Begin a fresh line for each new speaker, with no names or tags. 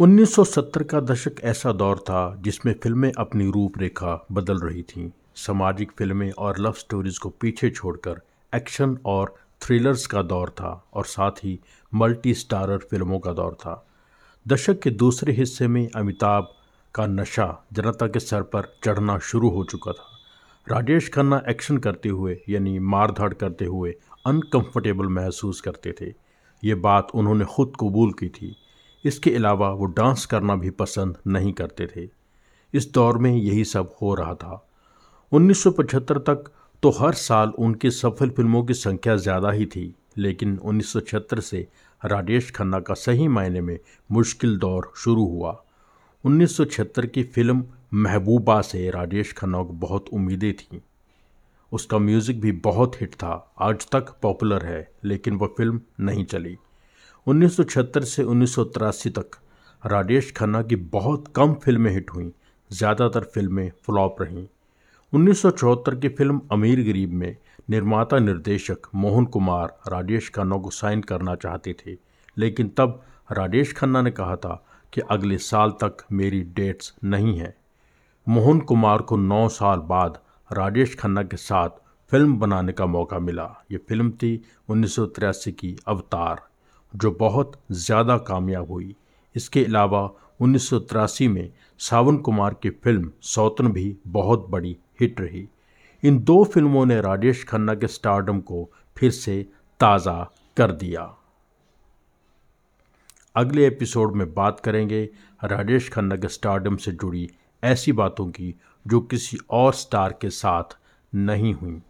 1970 का दशक ऐसा दौर था जिसमें फ़िल्में अपनी रूपरेखा बदल रही थीं। सामाजिक फ़िल्में और लव स्टोरीज को पीछे छोड़कर एक्शन और थ्रिलर्स का दौर था और साथ ही मल्टी स्टारर फ़िल्मों का दौर था। दशक के दूसरे हिस्से में अमिताभ का नशा जनता के सर पर चढ़ना शुरू हो चुका था। राजेश खन्ना एक्शन करते हुए, यानी मार धाड़ करते हुए अनकंफर्टेबल महसूस करते थे। ये बात उन्होंने खुद कबूल की थी। इसके अलावा वो डांस करना भी पसंद नहीं करते थे। इस दौर में यही सब हो रहा था। 1975 तक तो हर साल उनकी सफल फ़िल्मों की संख्या ज़्यादा ही थी, लेकिन 1976 से राजेश खन्ना का सही मायने में मुश्किल दौर शुरू हुआ। 1976 की फ़िल्म महबूबा से राजेश खन्ना को बहुत उम्मीदें थीं। उसका म्यूज़िक भी बहुत हिट था, आज तक पॉपुलर है, लेकिन वह फ़िल्म नहीं चली। 1976 से उन्नीस सौ तिरासी तक राजेश खन्ना की बहुत कम फ़िल्में हिट हुईं, ज़्यादातर फ़िल्में फ्लॉप रहीं। 1974 की फ़िल्म अमीर गरीब में निर्माता निर्देशक मोहन कुमार राजेश खन्ना को साइन करना चाहते थे, लेकिन तब राजेश खन्ना ने कहा था कि अगले साल तक मेरी डेट्स नहीं हैं। मोहन कुमार को नौ साल बाद राजेश खन्ना के साथ फ़िल्म बनाने का मौका मिला। ये फ़िल्म थी उन्नीस सौ तिरासी की अवतार। जो बहुत ज़्यादा कामयाब हुई। इसके अलावा उन्नीस सौ तिरासी में सावन कुमार की फ़िल्म सौतन भी बहुत बड़ी हिट रही। इन दो फ़िल्मों ने राजेश खन्ना के स्टारडम को फिर से ताज़ा कर दिया। अगले एपिसोड में बात करेंगे राजेश खन्ना के स्टारडम से जुड़ी ऐसी बातों की जो किसी और स्टार के साथ नहीं हुई।